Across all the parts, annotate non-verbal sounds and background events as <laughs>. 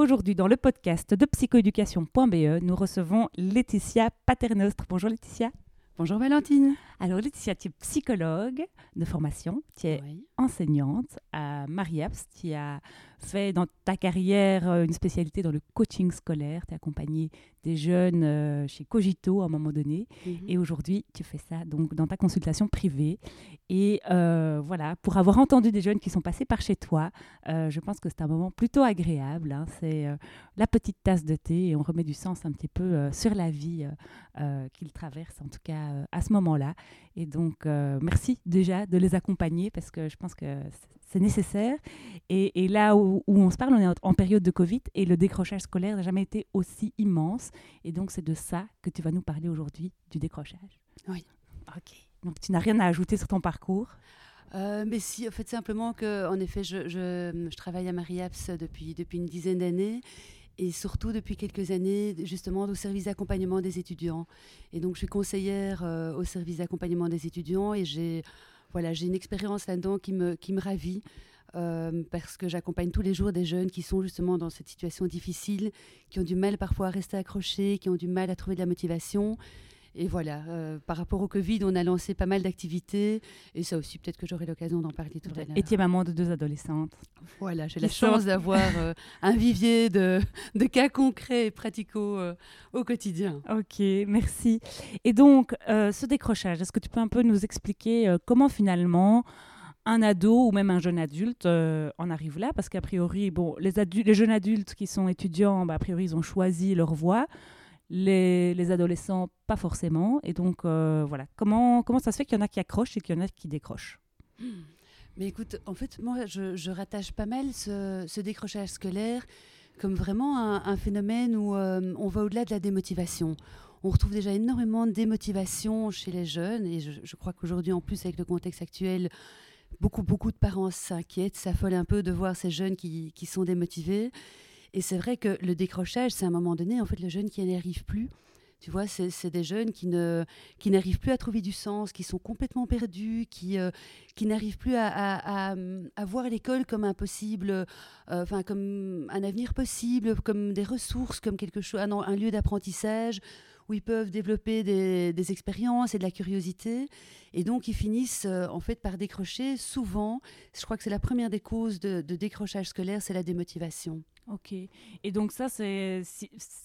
Aujourd'hui, dans le podcast de psychoéducation.be, nous recevons Laetitia Paternostre. Bonjour Laetitia. Bonjour Valentine. Alors Laetitia, tu es psychologue de formation, tu es enseignante à Mariaps, tu as fait dans ta carrière euh, une spécialité dans le coaching scolaire, tu as accompagné des jeunes euh, chez Cogito à un moment donné. Mhm. et aujourd'hui tu fais ça donc dans ta consultation privée. Et euh, voilà, pour avoir entendu des jeunes qui sont passés par chez toi, je pense que c'est un moment plutôt agréable, hein. c'est la petite tasse de thé et on remet du sens un petit peu sur la vie qu'ils traversent en tout cas à ce moment-là et donc, euh, merci déjà de les accompagner parce que je pense que c'est nécessaire. Et, là où, on se parle, on est en, période de Covid et le décrochage scolaire n'a jamais été aussi immense. Et donc, c'est de ça que tu vas nous parler aujourd'hui, du décrochage. Oui. Ok. Donc, tu n'as rien à ajouter sur ton parcours? Euh, mais si, en fait, simplement que, en effet, je, je, je travaille à Mariaps depuis, depuis une dizaine d'années et surtout depuis quelques années justement au service d'accompagnement des étudiants. Et donc je suis conseillère euh, au service d'accompagnement des étudiants et j'ai voilà, une expérience là-dedans qui me, qui me ravit. Euh, parce que j'accompagne tous les jours des jeunes qui sont justement dans cette situation difficile, qui ont du mal parfois à rester accrochés, qui ont du mal à trouver de la motivation. Et voilà, euh, par rapport au Covid, on a lancé pas mal d'activités. Et ça aussi, peut-être que j'aurai l'occasion d'en parler tout à l'heure. Et tu es maman de deux adolescentes. Voilà, j'ai la chance d'avoir euh, un vivier de, de, cas concrets et praticaux euh, au quotidien. Ok, merci. Et donc, ce décrochage, est-ce que tu peux un peu nous expliquer comment finalement un ado ou même un jeune adulte en arrive là? Parce qu'a priori, bon, les, les, jeunes adultes qui sont étudiants, bah, a priori, ils ont choisi leur voie les, adolescents pas forcément. Et donc euh, voilà, comment, comment ça se fait qu'il y en a qui accrochent et qu'il y en a qui décrochent? Mais écoute, en fait, moi, je, rattache pas mal ce, décrochage scolaire comme vraiment un, phénomène où euh, on va au-delà de la démotivation. On retrouve déjà énormément de démotivation chez les jeunes, et je, crois qu'aujourd'hui, en plus, avec le contexte actuel, beaucoup, beaucoup de parents s'inquiètent, s'affolent un peu de voir ces jeunes qui, qui sont démotivés. Et c'est vrai que le décrochage, c'est à un moment donné, en fait, le jeune qui n'y arrive plus. Tu vois, c'est des jeunes qui ne qui n'arrivent plus à trouver du sens, qui sont complètement perdus, qui euh, qui n'arrivent plus à, à, voir l'école comme un possible, euh, enfin comme un avenir possible, comme des ressources, comme quelque chose, un, un lieu d'apprentissage où ils peuvent développer des, des, expériences et de la curiosité. Et donc, ils finissent euh, en fait par décrocher. Souvent, je crois que c'est la première des causes de décrochage scolaire, c'est la démotivation. Ok. Et donc ça, c'est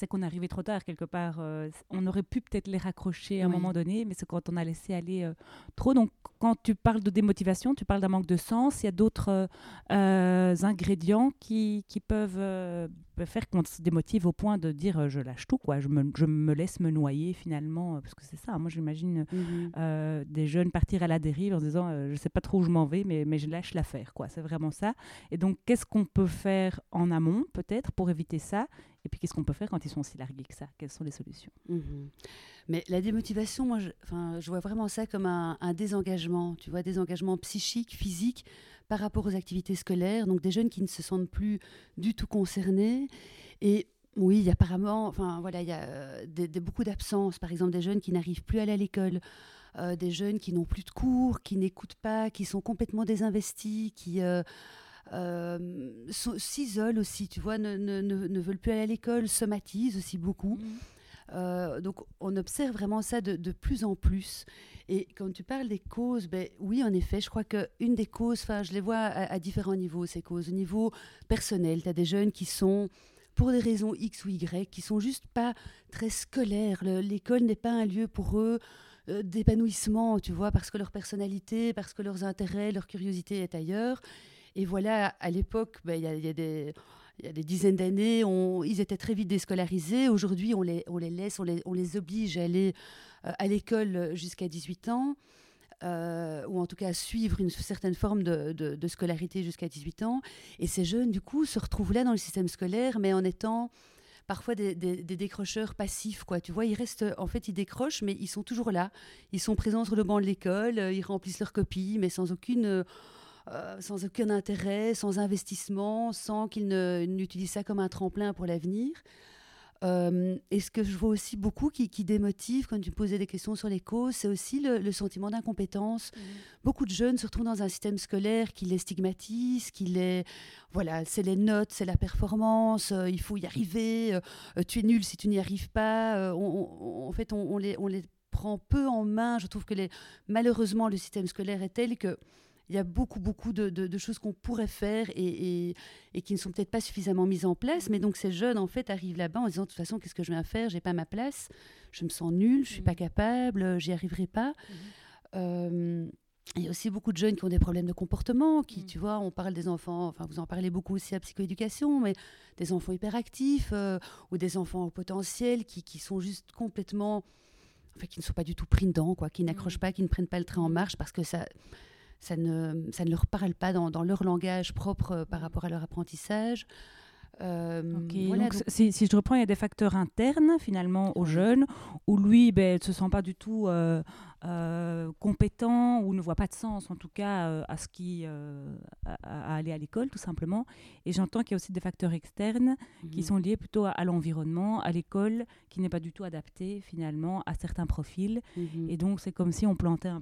qu'on est arrivé trop tard quelque part. Euh, on aurait pu peut-être les raccrocher à un moment donné, mais c'est quand on a laissé aller euh, trop. Donc quand tu parles de démotivation, tu parles d'un manque de sens. Il y a d'autres euh, ingrédients qui, qui peuvent faire qu'on se démotive au point de dire je lâche tout, quoi. Je me, je me laisse me noyer finalement, parce que c'est ça. Moi, j'imagine mhm. des jeunes partir à la dérive en disant je ne sais pas trop où je m'en vais, mais, mais je lâche l'affaire, quoi. C'est vraiment ça. Et donc, qu'est-ce qu'on peut faire en amont? Peut-être pour éviter ça Et puis qu'est-ce qu'on peut faire quand ils sont aussi largués que ça? Quelles sont les solutions? Mhm. Mais la démotivation, moi, je, je vois vraiment ça comme un, désengagement, tu vois, désengagement psychique, physique par rapport aux activités scolaires. Donc des jeunes qui ne se sentent plus du tout concernés. Et oui, apparemment, enfin voilà, il y a euh, beaucoup d'absences, par exemple des jeunes qui n'arrivent plus à aller à l'école. Euh, des jeunes qui n'ont plus de cours, qui n'écoutent pas, qui sont complètement désinvestis, qui, euh, euh, s'isolent aussi, tu vois, ne, ne, ne, veulent plus aller à l'école, somatisent aussi beaucoup. Mmh. Euh, donc on observe vraiment ça de, de, plus en plus. Et quand tu parles des causes, ben, oui, en effet, je crois qu'une des causes, enfin, je les vois à, différents niveaux, ces causes. Au niveau personnel, tu as des jeunes qui sont pour des raisons X ou Y, qui sont juste pas très scolaires. L'école n'est pas un lieu pour eux euh, d'épanouissement, tu vois, parce que leur personnalité, parce que leurs intérêts, leur curiosité est ailleurs. Et voilà, à l'époque, ben, il y, a des dizaines d'années, ils étaient très vite déscolarisés. Aujourd'hui, on les, laisse, on les, oblige à aller euh, à l'école jusqu'à 18 ans. ou en tout cas suivre une certaine forme de, scolarité jusqu'à 18 ans. Et ces jeunes, du coup, se retrouvent là dans le système scolaire, mais en étant parfois des, décrocheurs passifs. Tu vois, ils restent, en fait, ils décrochent, mais ils sont toujours là. Ils sont présents sur le banc de l'école, euh, ils remplissent leurs copies, mais sans aucune. Euh, euh, sans aucun intérêt, sans investissement, sans qu'ils n'utilisent ça comme un tremplin pour l'avenir. Euh, et ce que je vois aussi beaucoup qui, démotive quand tu posais des questions sur les causes, c'est aussi le, sentiment d'incompétence. Mmh. Beaucoup de jeunes se retrouvent dans un système scolaire qui les stigmatise, qui les... Voilà, c'est les notes, c'est la performance, euh, il faut y arriver, euh, tu es nul si tu n'y arrives pas. en fait, on, les, on les prend peu en main. Je trouve que les, malheureusement, le système scolaire est tel que il y a beaucoup, beaucoup de, choses qu'on pourrait faire et, qui ne sont peut-être pas suffisamment mises en place. Mais donc ces jeunes, en fait, arrivent là-bas en disant, de toute façon, qu'est-ce que je vais faire? J'ai pas ma place, je me sens nulle, je suis pas mmh. capable, j'y arriverai pas. Mmh. Euh, il y a aussi beaucoup de jeunes qui ont des problèmes de comportement, qui, mmh. tu vois, on parle des enfants, enfin, vous en parlez beaucoup aussi à psychoéducation, mais des enfants hyperactifs euh, ou des enfants au potentiel qui, qui sont juste complètement. Enfin, qui ne sont pas du tout pris dedans, quoi, qui n'accrochent pas, qui ne prennent pas le train en marche parce que ça ça ne, ça ne leur parle pas dans, dans leur langage propre euh, par rapport à leur apprentissage. Euh, donc, Si, si, je reprends, il y a des facteurs internes finalement aux jeunes où lui ben, ne se sent pas du tout euh, compétent ou ne voit pas de sens en tout cas à ce qui à, aller à l'école tout simplement. Et j'entends qu'il y a aussi des facteurs externes qui mhm. sont liés plutôt à, l'environnement, à l'école qui n'est pas du tout adapté finalement à certains profils. Mhm. Et donc c'est comme si on plantait un, un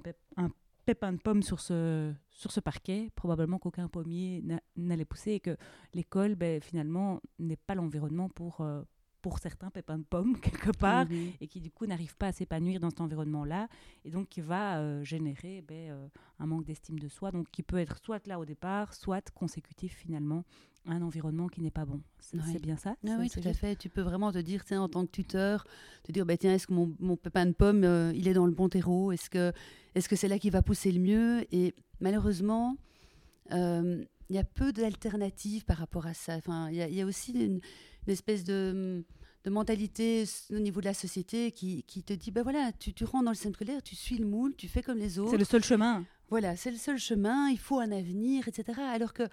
pépin de pomme sur ce, sur ce parquet, probablement qu'aucun pommier n'allait pousser et que l'école, ben, finalement, n'est pas l'environnement pour, euh, pour certains pépins de pomme <laughs> quelque part et qui du coup n'arrive pas à s'épanouir dans cet environnement-là et donc qui va euh, générer ben, euh, un manque d'estime de soi, donc qui peut être soit là au départ, soit consécutif finalement un environnement qui n'est pas bon. C'est bien ça ah Oui, tout à fait. Tu peux vraiment te dire, en tant que tuteur, te dire, bah, tiens, est-ce que mon, mon, pépin de pomme, euh, il est dans le bon terreau? Est-ce que c'est là qu'il va pousser le mieux? Et malheureusement, il y a peu d'alternatives par rapport à ça. Enfin, il y, y, a aussi une, une espèce de, de, mentalité au niveau de la société qui, qui te dit, ben voilà, tu, tu, rentres dans le centre scolaire, tu suis le moule, tu fais comme les autres. C'est le seul chemin. Voilà, c'est le seul chemin, il faut un avenir, etc. Alors que,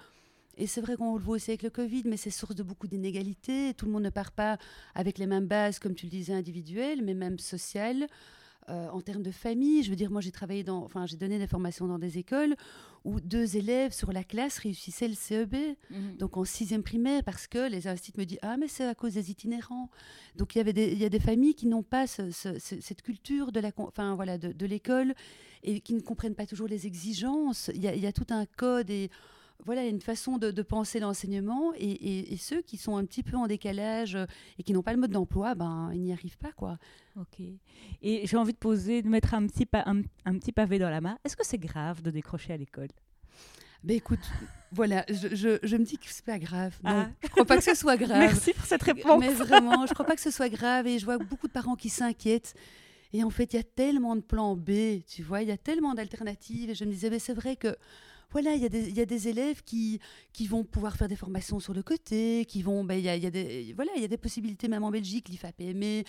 et c'est vrai qu'on le voit aussi avec le Covid, mais c'est source de beaucoup d'inégalités. Tout le monde ne part pas avec les mêmes bases, comme tu le disais, individuelles, mais même sociales. Euh, en termes de famille, je veux dire, moi j'ai travaillé dans, enfin j'ai donné des formations dans des écoles où deux élèves sur la classe réussissaient le CEB, mhm. donc en sixième primaire, parce que les instituts me disent ah mais c'est à cause des itinérants. Donc il y avait des, il y a des familles qui n'ont pas cette culture de la, enfin voilà, de, l'école et qui ne comprennent pas toujours les exigences. Il y a, il y a tout un code et voilà, une façon de, penser l'enseignement et, ceux qui sont un petit peu en décalage euh, et qui n'ont pas le mode d'emploi, ben, ils n'y arrivent pas. quoi. Ok. Et j'ai envie de poser, de mettre un petit, un, un petit pavé dans la main. Est-ce que c'est grave de décrocher à l'école? Ben écoute, voilà, je, je, me dis que c'est pas grave. Non, ah. je crois pas que ce soit <laughs> grave. Merci pour cette réponse. Mais vraiment, je crois pas que ce soit grave et je vois beaucoup de parents qui s'inquiètent. Et en fait, il y a tellement de plans B, tu vois, il y a tellement d'alternatives. Et je me disais, mais c'est vrai que voilà, il y, a des élèves qui, qui vont pouvoir faire des formations sur le côté, qui vont, ben, y, a, voilà, il y a des possibilités même en Belgique, l'IFAPME,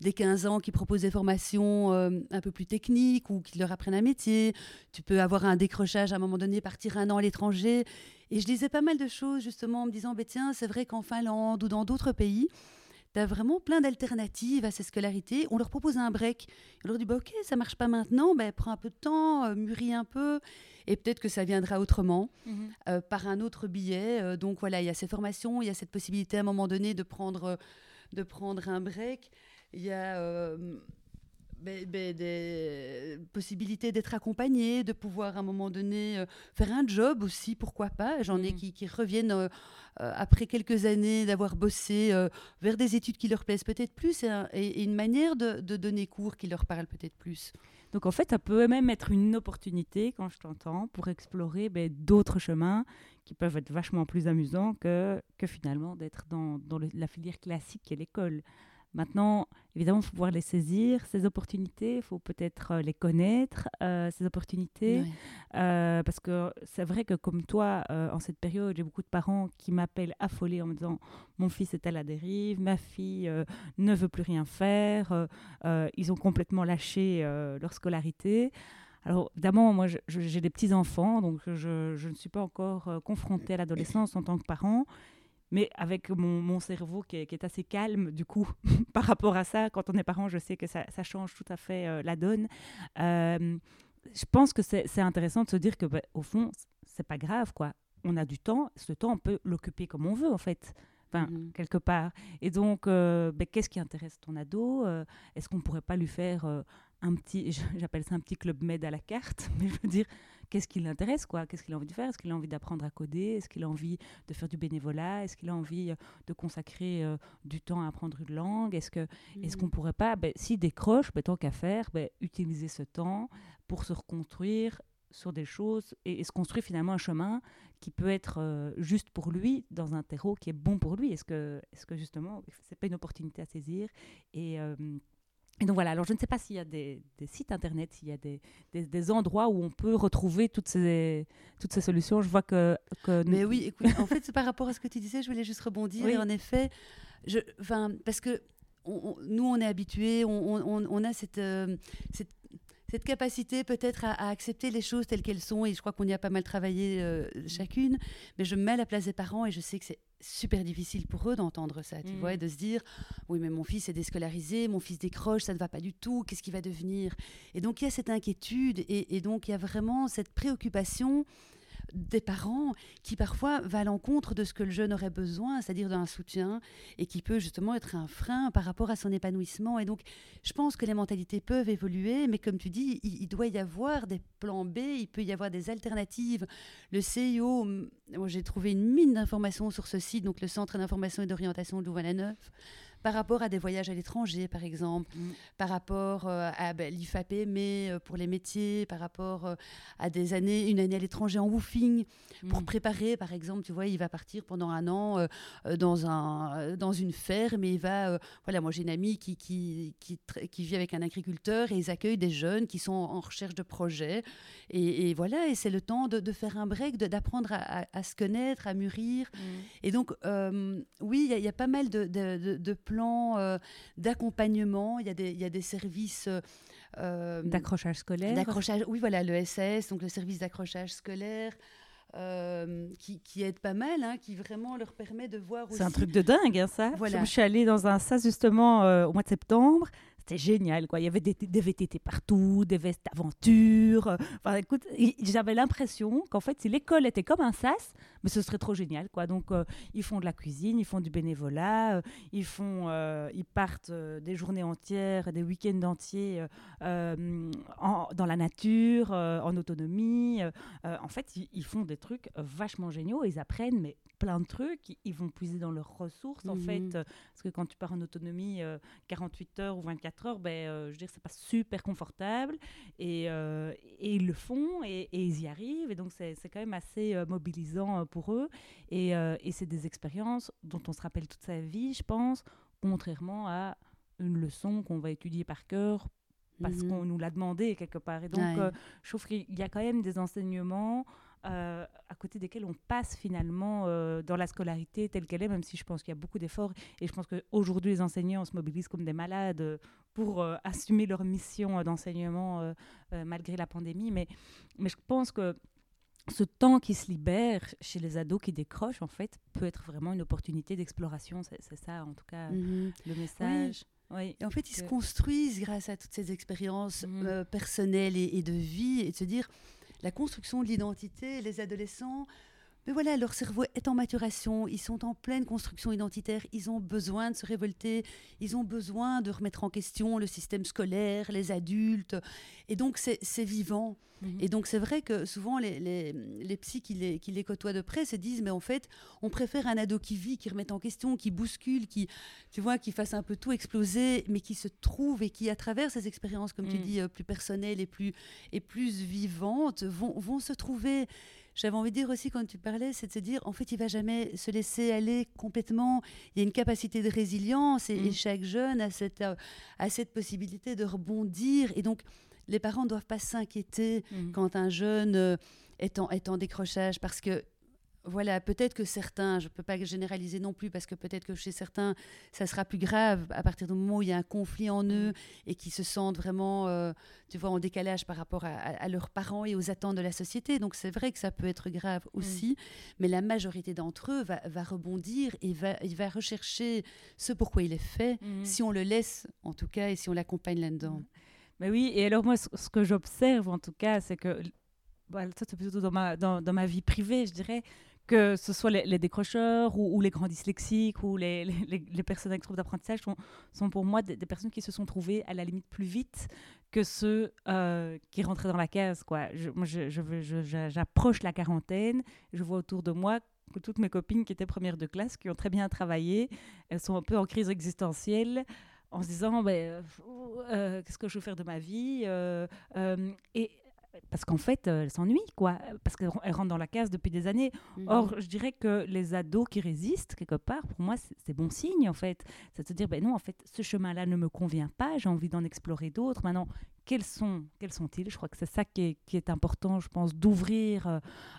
des 15 ans qui proposent des formations euh, un peu plus techniques ou qui leur apprennent un métier. Tu peux avoir un décrochage à un moment donné, partir un an à l'étranger. Et je lisais pas mal de choses justement en me disant, ben, tiens, c'est vrai qu'en Finlande ou dans d'autres pays, tu as vraiment plein d'alternatives à ces scolarités. On leur propose un break. On leur dit, bah, ok, ça marche pas maintenant, ben, prends un peu de temps, euh, mûris un peu. Et peut-être que ça viendra autrement, mhm. euh, par un autre billet. Euh, donc voilà, il y a ces formations, il y a cette possibilité à un moment donné de prendre, de prendre un break. Il y a euh, ben, ben, des possibilités d'être accompagné, de pouvoir à un moment donné faire un job aussi, pourquoi pas. J'en ai mhm. qui, qui reviennent après quelques années d'avoir bossé vers des études qui leur plaisent peut-être plus et, une manière de, de, donner cours qui leur parle peut-être plus. Donc en fait, ça peut même être une opportunité, quand je t'entends, pour explorer ben, d'autres chemins qui peuvent être vachement plus amusants que, finalement d'être dans la filière classique qui est l'école. Maintenant, évidemment, il faut pouvoir les saisir, ces opportunités, il faut peut-être euh, les connaître, euh, ces opportunités, euh, parce que c'est vrai que comme toi, en cette période, j'ai beaucoup de parents qui m'appellent affolés en me disant mon fils est à la dérive, ma fille ne veut plus rien faire, ils ont complètement lâché leur scolarité. alors, évidemment, moi, j'ai des petits-enfants, donc je, ne suis pas encore confrontée à l'adolescence en tant que parent. Mais avec mon, cerveau qui est, assez calme, du coup, <laughs> par rapport à ça, quand on est parent, je sais que ça, change tout à fait euh, la donne. Euh, je pense que c'est intéressant de se dire que, bah, au fond, c'est pas grave, quoi. On a du temps, ce temps, on peut l'occuper comme on veut, en fait. Enfin, mmh quelque part. Et donc, bah, qu'est-ce qui intéresse ton ado Est-ce qu'on pourrait pas lui faire un petit, <laughs> j'appelle ça un petit club med à la carte, <laughs> mais je veux dire, qu'est-ce qui l'intéresse, quoi? Qu'est-ce qu'il a envie de faire? Est-ce qu'il a envie d'apprendre à coder? Est-ce qu'il a envie de faire du bénévolat? Est-ce qu'il a envie euh, de consacrer euh, du temps à apprendre une langue? Est-ce que, est-ce mmh. qu'on pourrait pas, ben, s'il décroche, ben, tant qu'à faire, ben, utiliser ce temps pour se reconstruire sur des choses et, se construire finalement un chemin qui peut être euh, juste pour lui dans un terreau qui est bon pour lui? Est-ce que, est-ce que justement, c'est pas une opportunité à saisir et et donc voilà, alors je ne sais pas s'il y a des, sites internet, s'il y a des, des, endroits où on peut retrouver toutes ces, toutes ces solutions. Je vois que. que Mais oui, écoute, en fait, par rapport à ce que tu disais, je voulais juste rebondir. Et en effet, je, parce que nous, on est habitués, on, on, on a cette, euh, cette cette capacité peut-être à, accepter les choses telles qu'elles sont, et je crois qu'on y a pas mal travaillé euh, chacune, mais je me mets à la place des parents et je sais que c'est super difficile pour eux d'entendre ça, tu vois, et mm. de se dire, oui, mais mon fils est déscolarisé, mon fils décroche, ça ne va pas du tout, qu'est-ce qu'il va devenir? Et donc il y a cette inquiétude, et, et donc il y a vraiment cette préoccupation des parents qui parfois va à l'encontre de ce que le jeune aurait besoin, c'est-à-dire d'un soutien, et qui peut justement être un frein par rapport à son épanouissement. Et donc, je pense que les mentalités peuvent évoluer, mais comme tu dis, il, doit y avoir des plans B, il peut y avoir des alternatives. Le CIO, j'ai trouvé une mine d'informations sur ce site, donc le Centre d'information et d'orientation de Louvain-la-Neuve par rapport à des voyages à l'étranger, par exemple, mm. par rapport euh, à ben, mais euh, pour les métiers, par rapport euh, à des années, une année à l'étranger en woofing, pour mm. préparer, par exemple, tu vois, il va partir pendant un an dans, un, dans une ferme et il va, voilà, moi j'ai une amie qui, qui, qui, qui, vit avec un agriculteur et ils accueillent des jeunes qui sont en recherche de projets. Et, voilà, et c'est le temps de, de, faire un break, d'apprendre à, à, se connaître, à mûrir. Mm. Et donc, oui, il y, a pas mal de, de, de plan euh, d'accompagnement. Il y, a des, il y a des services. Euh, euh, d'accrochage scolaire. D'accrochage, oui, voilà, le SAS, donc le service d'accrochage scolaire. qui, qui, aide pas mal, hein, qui vraiment leur permet de voir aussi. C'est un truc de dingue, hein, ça. Voilà. Je suis allée dans un SAS justement au mois de septembre c'était génial, quoi. Il y avait des, des, VTT partout, des vestes d'aventure. Enfin, écoute, j'avais l'impression qu'en fait, si l'école était comme un sas, mais ce serait trop génial, quoi. Donc, euh, ils font de la cuisine, ils font du bénévolat, euh, ils font, euh, ils partent des journées entières, des week-ends entiers dans la nature, en autonomie. en fait, ils, ils, font des trucs vachement géniaux. Ils apprennent, mais plein de trucs. Ils vont puiser dans leurs ressources, en fait. Mhm. Parce que quand tu pars en autonomie 48 heures ou 24 heures, ben, euh, je veux dire, c'est pas super confortable. Et, euh, et, ils le font et, ils y arrivent. Et donc, c'est quand même assez euh, mobilisant pour eux. Et, et c'est des expériences dont on se rappelle toute sa vie, je pense, contrairement à une leçon qu'on va étudier par cœur parce mhm. qu'on nous l'a demandé quelque part. Et donc, je trouve qu'il y a quand même des enseignements euh, à côté desquels on passe finalement euh, dans la scolarité telle qu'elle est, même si je pense qu'il y a beaucoup d'efforts. Et je pense qu'aujourd'hui, les enseignants se mobilisent comme des malades pour euh, <laughs> assumer leur mission d'enseignement malgré la pandémie. Mais, mais je pense que ce temps qui se libère chez les ados qui décrochent, en fait, peut être vraiment une opportunité d'exploration. C'est ça, en tout cas, mhm. le message. Oui. Et en fait, ils se construisent grâce à toutes ces expériences mhm. personnelles et, et, de vie, et de se dire, la construction de l'identité, les adolescents, mais voilà, leur cerveau est en maturation, ils sont en pleine construction identitaire, ils ont besoin de se révolter, ils ont besoin de remettre en question le système scolaire, les adultes, et donc c'est vivant. Mhm. Et donc c'est vrai que souvent les, les, les psys qui les, qui les, côtoient de près se disent, mais en fait, on préfère un ado qui vit, qui remet en question, qui bouscule, qui, tu vois, qui fasse un peu tout exploser, mais qui se trouve et qui, à travers ces expériences, comme tu mhm. dis, euh, plus personnelles et plus, et plus vivantes, vont, vont se trouver j'avais envie de dire aussi, quand tu parlais, c'est de se dire, en fait, il va jamais se laisser aller complètement. Il y a une capacité de résilience et, mm. chaque jeune a cette, euh, a cette possibilité de rebondir. Et donc, les parents ne doivent pas s'inquiéter mm. quand un jeune euh, est, en, est en décrochage parce que voilà, peut-être que certains, je ne peux pas généraliser non plus, parce que peut-être que chez certains, ça sera plus grave à partir du moment où il y a un conflit en eux et qu'ils se sentent vraiment, euh, tu vois, en décalage par rapport à, leurs parents et aux attentes de la société. Donc c'est vrai que ça peut être grave aussi, mais la majorité d'entre eux va, rebondir et va, il va rechercher ce pourquoi il est fait, mm. si on le laisse en tout cas et si on l'accompagne là-dedans. Mais oui, et alors moi, ce, que j'observe en tout cas, c'est que bah, ça c'est plutôt dans ma, dans, dans, ma vie privée, je dirais, que ce soit les, décrocheurs ou, les grands dyslexiques ou les, les, personnes avec troubles d'apprentissage sont, sont, pour moi des, personnes qui se sont trouvées à la limite plus vite que ceux euh, qui rentraient dans la case. Quoi. Moi, j'approche je, la quarantaine, je vois autour de moi que toutes mes copines qui étaient premières de classe, qui ont très bien travaillé, elles sont un peu en crise existentielle en se disant euh, qu'est-ce que je veux faire de ma vie parce qu'en fait, euh, elle s'ennuie, quoi, parce qu'elle rentre dans la case depuis des années. Mhm. Or, je dirais que les ados qui résistent, quelque part, pour moi, c'est bon signe, en fait. C'est de se dire, ben non, en fait, ce chemin-là ne me convient pas, j'ai envie d'en explorer d'autres. Maintenant, quels sont, quels sont-ils? Je crois que c'est ça qui est, important, je pense, d'ouvrir. Euh,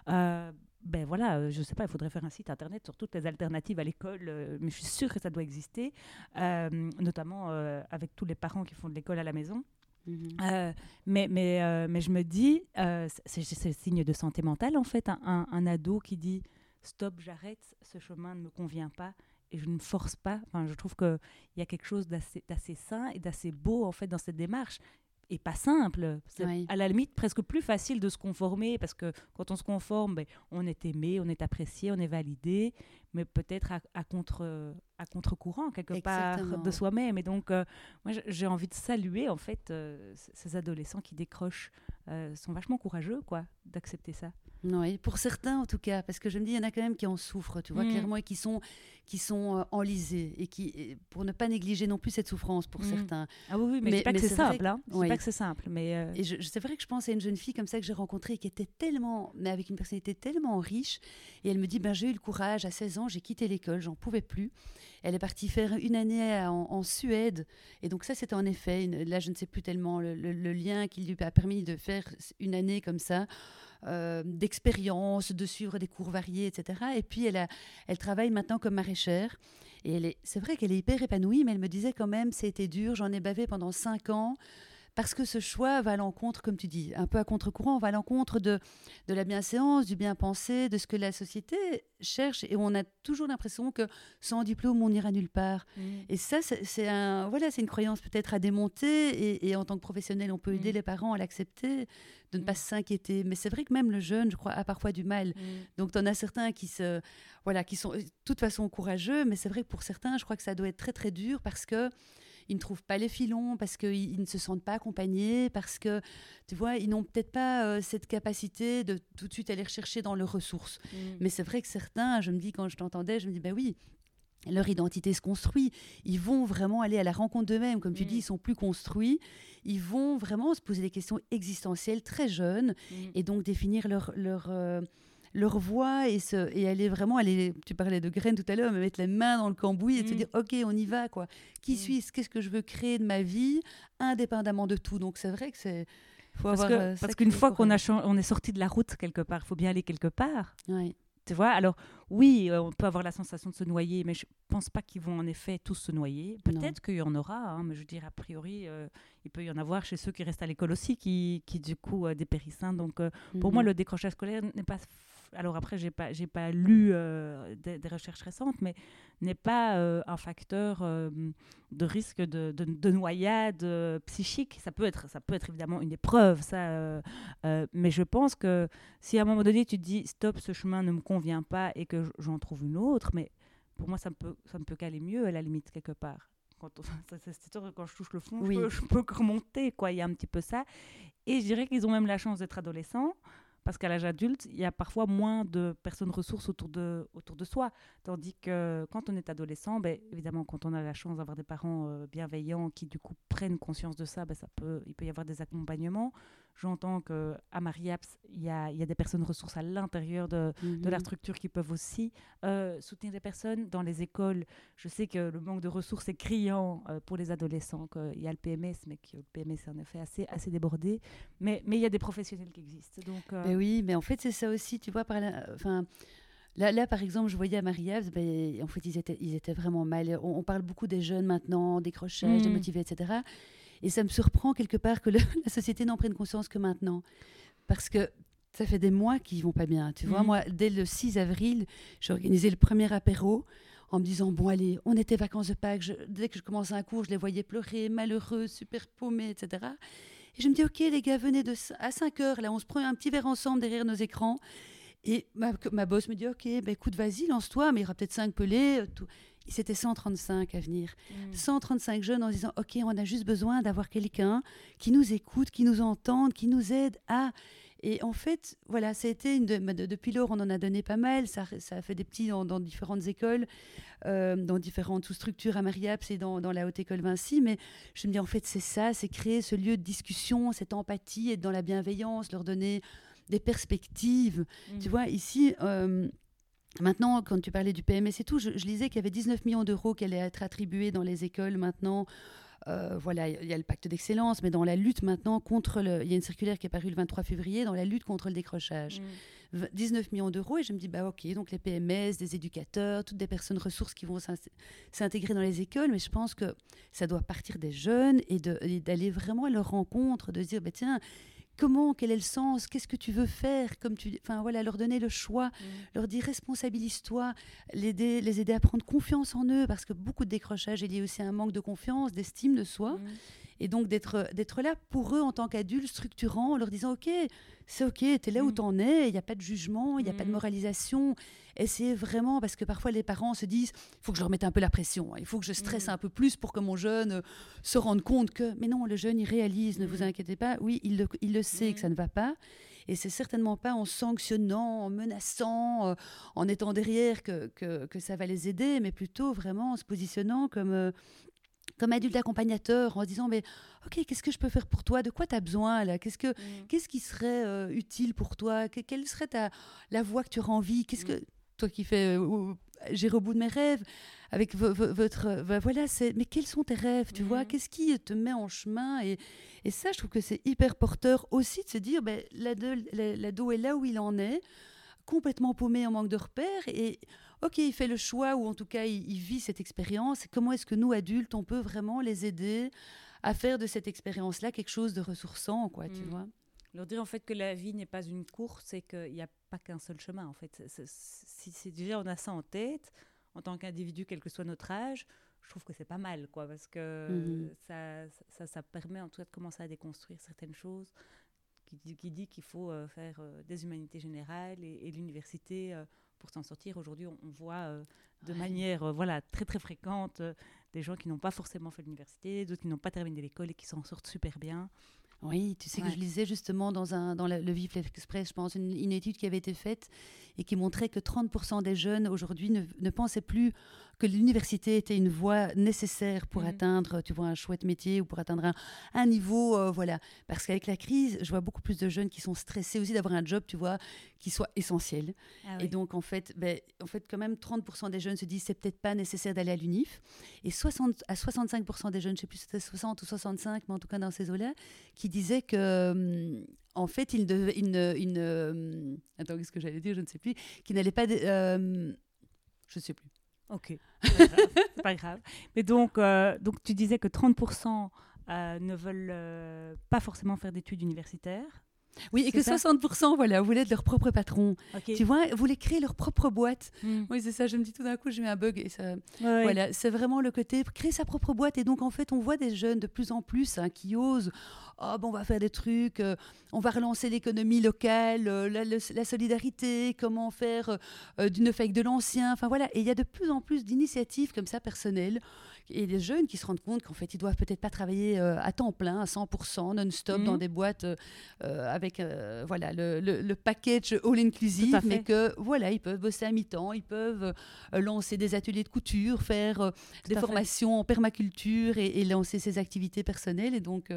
euh, ben voilà, je sais pas, il faudrait faire un site internet sur toutes les alternatives à l'école, mais je suis sûre que ça doit exister, notamment avec tous les parents qui font de l'école à la maison. Mhm. Euh, mais, mais, euh, mais je me dis, euh, c'est le signe de santé mentale en fait, un, un, ado qui dit stop, j'arrête, ce chemin ne me convient pas et je ne force pas. Enfin, je trouve qu'il y a quelque chose d'assez sain et d'assez beau en fait dans cette démarche et pas simple. C'est à la limite presque plus facile de se conformer parce que quand on se conforme, ben, on est aimé, on est apprécié, on est validé, mais peut-être à, contre à contre-courant quelque part de soi-même. Et donc, euh, moi, j'ai envie de saluer en fait euh, ces adolescents qui décrochent, euh, sont vachement courageux, quoi, d'accepter ça. Oui, pour certains en tout cas, parce que je me dis, il y en a quand même qui en souffrent, tu vois, mm. clairement, et qui sont, qui sont enlisés, et qui, pour ne pas négliger non plus cette souffrance pour mm. certains. Ah oui, oui mais, mais pas que c'est simple, hein. pas que c'est simple, mais. Et c'est vrai que je pense à une jeune fille comme ça que j'ai rencontrée, qui était tellement, mais avec une personnalité tellement riche, et elle me dit, ben j'ai eu le courage à 16 ans, j'ai quitté l'école, j'en pouvais plus. Elle est partie faire une année en, Suède. Et donc ça, c'était en effet, là, je ne sais plus tellement le, lien qui lui a permis de faire une année comme ça. Euh, d'expérience, de suivre des cours variés, etc. Et puis elle, a, elle travaille maintenant comme maraîchère. Et c'est vrai qu'elle est hyper épanouie, mais elle me disait quand même, c'était dur, j'en ai bavé pendant cinq ans parce que ce choix va à l'encontre, comme tu dis, un peu à contre-courant, va à l'encontre de, de la bienséance, du bien-pensé, de ce que la société cherche, et on a toujours l'impression que sans diplôme, on n'ira nulle part. Mm. Et ça, c'est un, voilà, c'est une croyance peut-être à démonter, et, en tant que professionnel, on peut aider mm. les parents à l'accepter, de ne pas mm. s'inquiéter. Mais c'est vrai que même le jeune, je crois, a parfois du mal. Donc, tu en as certains qui se, voilà, qui sont de toute façon courageux, mais c'est vrai que pour certains, je crois que ça doit être très très dur parce que ils ne trouvent pas les filons, parce qu'ils ne se sentent pas accompagnés, parce que, tu vois, ils n'ont peut-être pas euh, cette capacité de tout de suite aller rechercher dans leurs ressources. Mm. Mais c'est vrai que certains, je me dis, quand je t'entendais, je me dis, bah oui, leur identité se construit. Ils vont vraiment aller à la rencontre d'eux-mêmes. Comme tu mm. dis, ils sont plus construits. Ils vont vraiment se poser des questions existentielles très jeunes mm. et donc définir leur, leur, euh, leur voix et, se, et aller vraiment, aller, tu parlais de graines tout à l'heure, mais mettre les mains dans le cambouis et se mm. dire, OK, on y va, quoi. Qui mm. suis-je? Qu'est-ce que je veux créer de ma vie, indépendamment de tout Donc c'est vrai que c'est... parce euh, qu'une fois qu'on on est sorti de la route quelque part, il faut bien aller quelque part. Oui. Tu vois, alors oui, euh, on peut avoir la sensation de se noyer, mais je pense pas qu'ils vont en effet tous se noyer. Peut-être qu'il y en aura, hein, mais je veux dire, a priori, euh, il peut y en avoir chez ceux qui restent à l'école aussi, qui, qui du coup dépérissent. Hein. Donc pour moi, mhm. le décrochage scolaire n'est pas alors après, j'ai pas, j'ai pas lu euh, des, recherches récentes, mais n'est pas euh, un facteur euh, de risque de, de, noyade psychique. Ça peut être, ça peut être évidemment une épreuve, ça. mais je pense que si à un moment donné tu te dis stop, ce chemin ne me convient pas et que j'en trouve une autre, mais pour moi ça me peut, ça me peut caler mieux à la limite quelque part. Quand, <laughs> sûr quand je touche le fond, je, peux, je peux remonter, quoi. Il y a un petit peu ça. Et je dirais qu'ils ont même la chance d'être adolescents parce qu'à l'âge adulte, il y a parfois moins de personnes ressources autour de, autour de soi. Tandis que quand on est adolescent, ben, évidemment, quand on a la chance d'avoir des parents euh, bienveillants qui, du coup, prennent conscience de ça, ben, ça peut, il peut y avoir des accompagnements. J'entends qu'à Mariaps, il y a, y a, des personnes ressources à l'intérieur de, de, la mhm. structure qui peuvent aussi euh, soutenir des personnes. Dans les écoles, je sais que le manque de ressources est criant euh, pour les adolescents. Il y a le PMS, mais que le PMS est en effet assez, assez débordé. Mais, mais il y a des professionnels qui existent. Donc, ben oui, mais en fait, c'est ça aussi, tu vois, par enfin, Là, là, par exemple, je voyais à marie ben, en fait, ils étaient, ils étaient vraiment mal. On, parle beaucoup des jeunes maintenant, des crochets, des motivés, etc. Et ça me surprend quelque part que <laughs> la société n'en prenne conscience que maintenant. Parce que ça fait des mois qu'ils vont pas bien. Tu vois, mm. moi, dès le 6 avril, j'ai organisé le premier apéro en me disant bon allez, on était vacances de Pâques. dès que je commençais un cours, je les voyais pleurer, malheureux, super paumés, etc. Et je me dis ok les gars, venez de à 5 heures là, on se prend un petit verre ensemble derrière nos écrans. Et ma, ma boss me dit ok, ben écoute, vas-y, lance-toi, mais il y aura peut-être 5 pelés. Euh, tout. C'était 135 à venir. 135 mm. jeunes en disant ok, on a juste besoin d'avoir quelqu'un qui nous écoute, qui nous entende, qui nous aide à et en fait, voilà, ça a été une depuis lors, on en a donné pas mal. Ça, ça a fait des petits dans, différentes écoles, euh, dans différentes sous-structures à Mariaps et dans, dans, la Haute École Vinci. Mais je me dis, en fait, c'est ça, c'est créer ce lieu de discussion, cette empathie, être dans la bienveillance, leur donner des perspectives. Tu mmh. vois, ici. Euh, maintenant, quand tu parlais du PMS et tout, je, je lisais qu'il y avait 19 millions d'euros qui allaient être attribués dans les écoles maintenant euh, voilà, il y a le pacte d'excellence, mais dans la lutte maintenant contre le. Il y a une circulaire qui est parue le 23 février dans la lutte contre le décrochage. 19 mm. millions d'euros, et je me dis, bah ok, donc les PMS, des éducateurs, toutes des personnes ressources qui vont s'intégrer dans les écoles, mais je pense que ça doit partir des jeunes et d'aller vraiment à leur rencontre, de se dire, bah, tiens, comment, quel est le sens, qu'est-ce que tu veux faire, comme tu, enfin voilà, leur donner le choix, mm. leur dire responsabilise-toi, les aider, les aider à prendre confiance en eux, parce que beaucoup de décrochage est lié aussi à un manque de confiance, d'estime de soi. Mm. Et donc d'être d'être là pour eux en tant qu'adultes, structurant, en leur disant ok, c'est ok, tu es là où mm. tu en es, il n'y a pas de jugement, il n'y a pas de mm. moralisation. Essayez vraiment, parce que parfois les parents se disent il faut que je leur mette un peu la pression, il faut que je stresse mm. un peu plus pour que mon jeune euh, se rende compte que. Mais non, le jeune il réalise, ne vous inquiétez pas, oui, il le, il le sait que ça ne va pas. Et c'est certainement pas en sanctionnant, en menaçant, euh, en étant derrière que, que, que, ça va les aider, mais plutôt vraiment en se positionnant comme, euh, comme adulte accompagnateur en disant mais ok qu'est-ce que je peux faire pour toi? De quoi tu as besoin là? Qu'est-ce que mm. qu'est-ce qui serait euh, utile pour toi? Quelle serait ta la voie que tu auras envie? Qu'est-ce que mm. toi qui fais euh, j'ai au bout de mes rêves avec votre voilà c'est mais quels sont tes rêves tu vois? Mm. qu'est-ce qui te met en chemin? Et, et ça je trouve que c'est hyper porteur aussi de se dire ben l'ado est là où il en est complètement paumé en manque de repères et ok, il fait le choix ou en tout cas il, vit cette expérience. Comment est-ce que nous, adultes, on peut vraiment les aider à faire de cette expérience-là quelque chose de ressourçant, quoi, tu mm. vois? Leur dire en fait que la vie n'est pas une course et qu'il n'y a pas qu'un seul chemin en fait. Si c'est déjà on a ça en tête en tant qu'individu, quel que soit notre âge, je trouve que c'est pas mal quoi parce que mm-hmm. ça, ça, ça, permet en tout cas de commencer à déconstruire certaines choses qui, qui dit qu'il faut euh, faire euh, des humanités générales et, l'université euh, pour s'en sortir. Aujourd'hui, on, voit euh, de manière euh, voilà, très très fréquente euh, des gens qui n'ont pas forcément fait l'université, d'autres qui n'ont pas terminé l'école et qui s'en sortent super bien. Oui, tu sais que je lisais justement dans, un, dans le Vif Express, je pense, une, une, étude qui avait été faite et qui montrait que 30% des jeunes aujourd'hui ne, ne, pensaient plus que l'université était une voie nécessaire pour mmh. atteindre, tu vois, un chouette métier ou pour atteindre un, un niveau, euh, voilà. Parce qu'avec la crise, je vois beaucoup plus de jeunes qui sont stressés aussi d'avoir un job, tu vois, qui soit essentiel. Ah et donc, en fait, ben, en fait, quand même, 30% des jeunes se disent c'est peut-être pas nécessaire d'aller à l'UNIF. Et 60 à 65% des jeunes, je sais plus si c'était 60 ou 65, mais en tout cas dans ces eaux-là, qui disaient que hum, en fait, ils ne, il ne, hum, attends, qu'est-ce que j'allais dire, je ne sais plus, qu'ils n'allaient pas, euh, je ne sais plus. Ok, <laughs> c'est pas grave. Mais donc, euh, donc tu disais que 30% euh, ne veulent euh, pas forcément faire d'études universitaires. Oui, et que 60% voilà, voulaient être leur propre patron. Tu vois, voulaient créer leur propre boîte. Hmm. Oui, c'est ça. Je me dis tout d'un coup, j'ai mis un bug. Et ça, voilà, c'est vraiment le côté créer sa propre boîte. Et donc, en fait, on voit des jeunes de plus en plus hein, qui osent. Oh, bon, on va faire des trucs, on va relancer l'économie locale, la, solidarité, comment faire d'une fake de l'ancien. Enfin voilà, et il y a de plus en plus d'initiatives comme ça personnelles et des jeunes qui se rendent compte qu'en fait, ils doivent peut-être pas travailler euh, à temps plein, à 100%, non-stop, dans mhm. des boîtes euh, euh, avec voilà, le, le, package all-inclusive, mais que voilà, ils peuvent bosser à mi-temps, ils peuvent lancer des ateliers de couture, faire des formations en permaculture et, lancer ses activités personnelles. Et donc,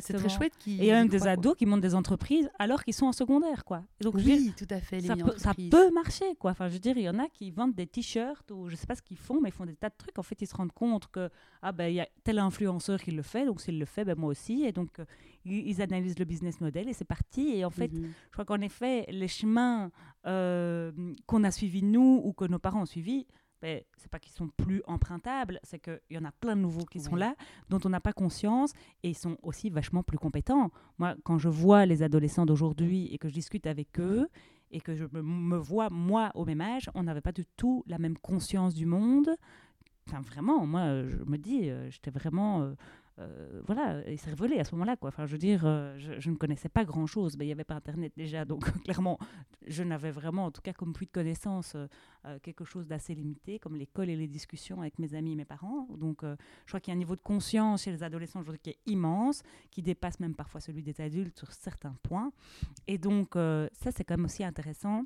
c'est très chouette. Et il y a même des ados qui montent des entreprises alors qu'ils sont en secondaire, quoi. donc, oui, tout à fait. ça, peut, ça, peut, marcher, quoi. Enfin, je veux dire, il y en a qui vendent des t-shirts ou je sais pas ce qu'ils font, mais ils font des tas de trucs. En fait, ils se rendent compte que ah ben il y a tel influenceur qui le fait, donc s'il le fait, ben moi aussi. Et donc euh, ils, analysent le business model et c'est parti. Et en fait, mhm. je crois qu'en effet, les chemins euh, qu'on a suivis nous ou que nos parents ont suivis, ben, c'est pas qu'ils sont plus empruntables, c'est qu'il y en a plein de nouveaux qui sont là, dont on n'a pas conscience, et ils sont aussi vachement plus compétents. Moi, quand je vois les adolescents d'aujourd'hui et que je discute avec eux, et que je me, vois, moi, au même âge, on n'avait pas du tout la même conscience du monde. Enfin, vraiment, moi, je me dis, euh, j'étais vraiment euh, euh, voilà, il s'est révélé à ce moment-là. Quoi. Enfin, je veux dire, euh, je, ne connaissais pas grand-chose, mais il n'y avait pas Internet déjà, <laughs> donc clairement, je n'avais vraiment, en tout cas comme puits de connaissances, euh, quelque chose d'assez limité, comme l'école et les discussions avec mes amis et mes parents. Donc, je crois qu'il y a un niveau de conscience chez les adolescents aujourd'hui qui est immense, qui dépasse même parfois celui des adultes sur certains points. Et donc, ça, c'est quand même aussi intéressant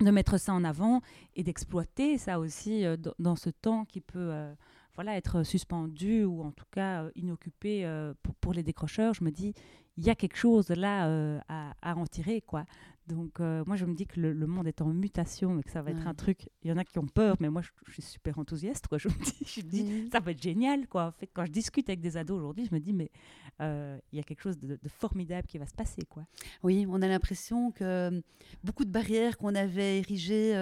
de mettre ça en avant et d'exploiter ça aussi dans ce temps qui peut voilà, être suspendu ou en tout cas euh, inoccupé euh, pour, les décrocheurs, je me dis, il y a quelque chose là euh, à, à, en tirer. quoi. Donc, euh, moi, je me dis que le, monde est en mutation et que ça va être un truc. Il y en a qui ont peur, mais moi, je, suis super enthousiaste. Quoi. <laughs> Je me dis, je dis ça va être génial. Quoi. En fait, quand je discute avec des ados aujourd'hui, je me dis, mais euh, il y a quelque chose de, formidable qui va se passer. Quoi. Oui, on a l'impression que euh, beaucoup de barrières qu'on avait érigées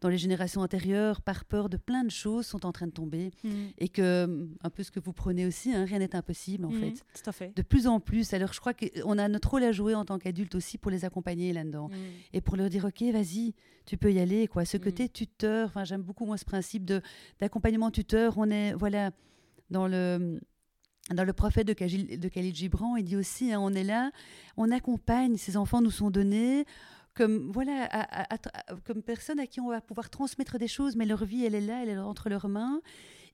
dans les générations antérieures par peur de plein de choses sont en train de tomber. Mhm. Et que, un peu ce que vous prenez aussi, hein, rien n'est impossible, en mhm. fait. Tout à fait. De plus en plus. Alors, je crois qu'on a notre rôle à jouer en tant qu'adulte aussi pour les accompagner là Mm. Et pour leur dire, OK, vas-y, tu peux y aller. Quoi. Ce mm. côté tuteur, enfin, j'aime beaucoup moi ce principe de, d'accompagnement tuteur. On est, voilà, dans le dans le prophète de, de Khalil Gibran, il dit aussi, hein, on est là, on accompagne, ces enfants nous sont donnés comme voilà, comme personne à qui on va pouvoir transmettre des choses, mais leur vie, elle est là, elle est entre leurs mains,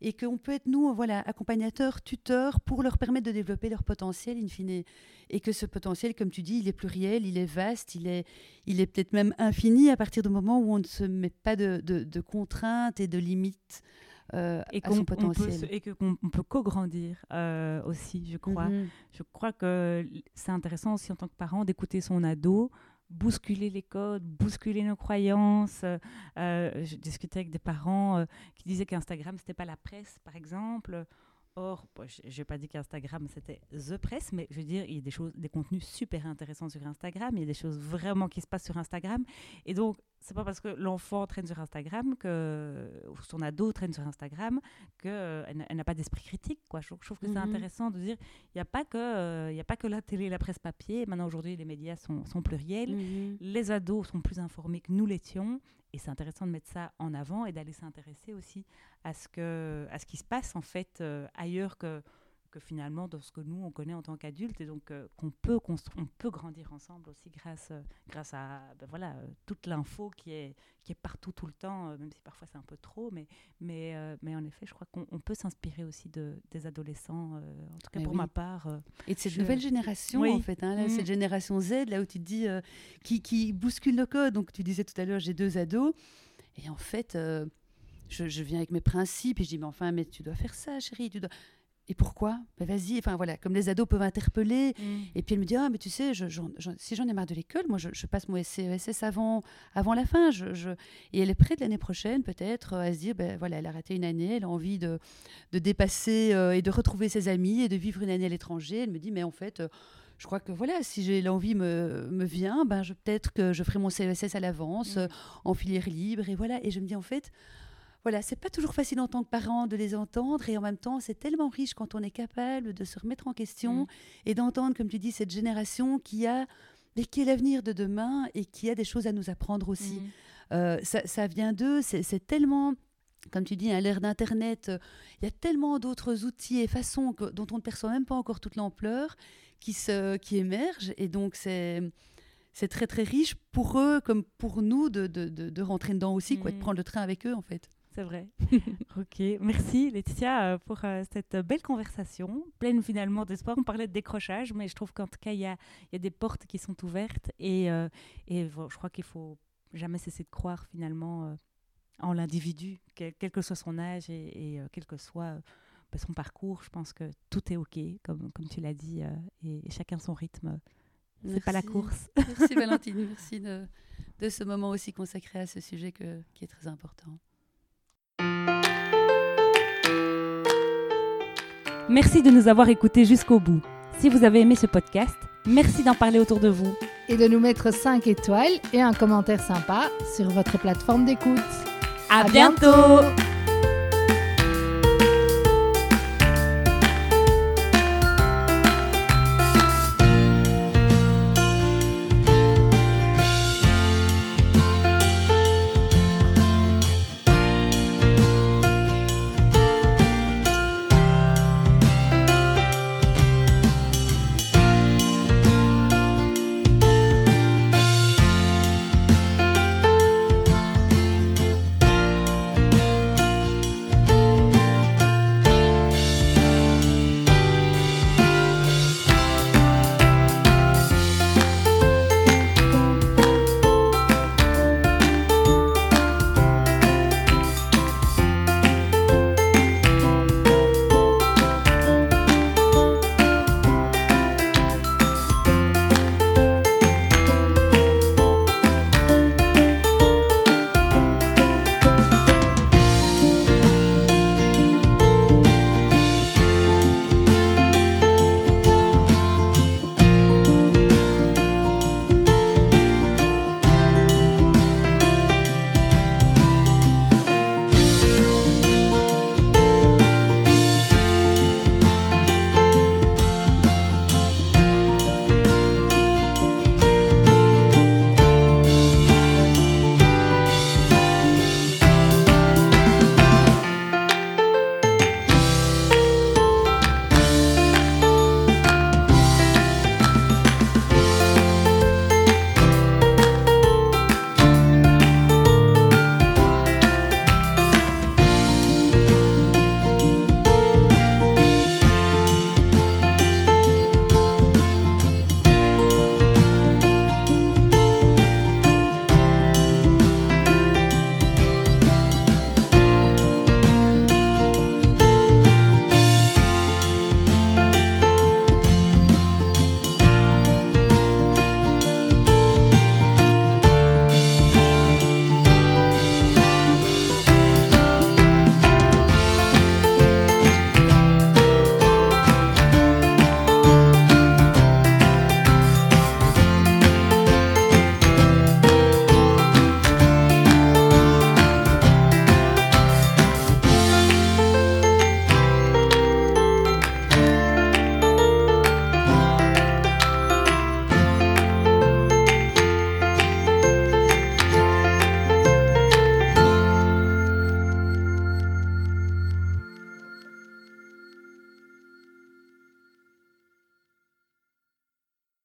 et qu'on peut être, nous, voilà, accompagnateurs, tuteurs, pour leur permettre de développer leur potentiel, in fine. Et que ce potentiel, comme tu dis, il est pluriel, il est vaste, il est, il est peut-être même infini à partir du moment où on ne se met pas de, de, contraintes et de limites. Euh, et à son potentiel. Peut, et qu'on peut co-grandir euh, aussi, je crois. Mm-hmm. Je crois que c'est intéressant aussi en tant que parent d'écouter son ado, bousculer les codes, bousculer nos croyances. Euh, je discutais avec des parents euh, qui disaient qu'Instagram, c'était pas la presse, par exemple. Or, je n'ai pas dit qu'Instagram c'était The Press, mais je veux dire, il y a des choses, des contenus super intéressants sur Instagram, il y a des choses vraiment qui se passent sur Instagram. Et donc, c'est pas parce que l'enfant traîne sur Instagram que ou son ado traîne sur Instagram que euh, elle, n'a pas d'esprit critique quoi je, trouve que c'est mhm. intéressant de dire il n'y a pas que euh, il a pas que la télé la presse papier maintenant aujourd'hui les médias sont, sont pluriels mhm. les ados sont plus informés que nous l'étions et c'est intéressant de mettre ça en avant et d'aller s'intéresser aussi à ce, que, à ce qui se passe en fait euh, ailleurs que, que finalement dans ce que nous on connaît en tant qu'adultes et donc euh, qu'on peut on peut grandir ensemble aussi grâce euh, grâce à ben voilà toute l'info qui est qui est partout tout le temps même si parfois c'est un peu trop mais mais mais en effet je crois qu'on peut s'inspirer aussi de des adolescents en tout cas pour ma part et de cette nouvelle génération en fait hein, cette mm. génération Z là où tu te dis qui qui bouscule le code donc tu disais tout à l'heure j'ai deux ados et en fait je, viens avec mes principes et je dis, mais enfin, mais tu dois faire ça, chérie, tu dois... Et pourquoi ben Vas-y, enfin voilà, comme les ados peuvent interpeller. Mm. Et puis elle me dit, ah, mais tu sais, je, si j'en ai marre de l'école, moi, je, passe mon SCESS avant, avant la fin. Je, Et elle est prête l'année prochaine, peut-être, à se dire, ben voilà, elle a raté une année, elle a envie de, de dépasser euh, et de retrouver ses amis et de vivre une année à l'étranger. Elle me dit, mais en fait... Euh, je crois que voilà, si l'envie me, me vient, ben peut-être que je ferai mon CESS à l'avance, mm. euh, en filière libre, et voilà. Et je me dis en fait, voilà, c'est pas toujours facile en tant que parent de les entendre et en même temps, c'est tellement riche quand on est capable de se remettre en question mm. et d'entendre, comme tu dis, cette génération qui a, mais qui est l'avenir de demain et qui a des choses à nous apprendre aussi. Mm. Euh, ça, vient d'eux, c'est tellement comme tu dis, à l'ère d'Internet, il y a tellement d'autres outils et façons dont on ne perçoit même pas encore toute l'ampleur qui, qui émergent. Et donc, c'est c'est très très riche pour eux comme pour nous de, de, de, rentrer dedans aussi, quoi, de mm. prendre le train avec eux en fait. C'est vrai. <laughs> ok, merci Laetitia euh, pour euh, cette belle conversation, pleine finalement d'espoir. On parlait de décrochage, mais je trouve qu'en tout cas, il y a, y a, des portes qui sont ouvertes et, euh, et je crois qu'il faut jamais cesser de croire finalement en l'individu, quel, que soit son âge et, quel que soit son parcours. Je pense que tout est ok, comme, comme tu l'as dit, et, chacun son rythme. C'est pas la course. merci <laughs> Valentine, merci de, de, ce moment aussi consacré à ce sujet que, qui est très important. Merci de nous avoir écoutés jusqu'au bout. Si vous avez aimé ce podcast, merci d'en parler autour de vous. Et de nous mettre 5 étoiles et un commentaire sympa sur votre plateforme d'écoute. À, bientôt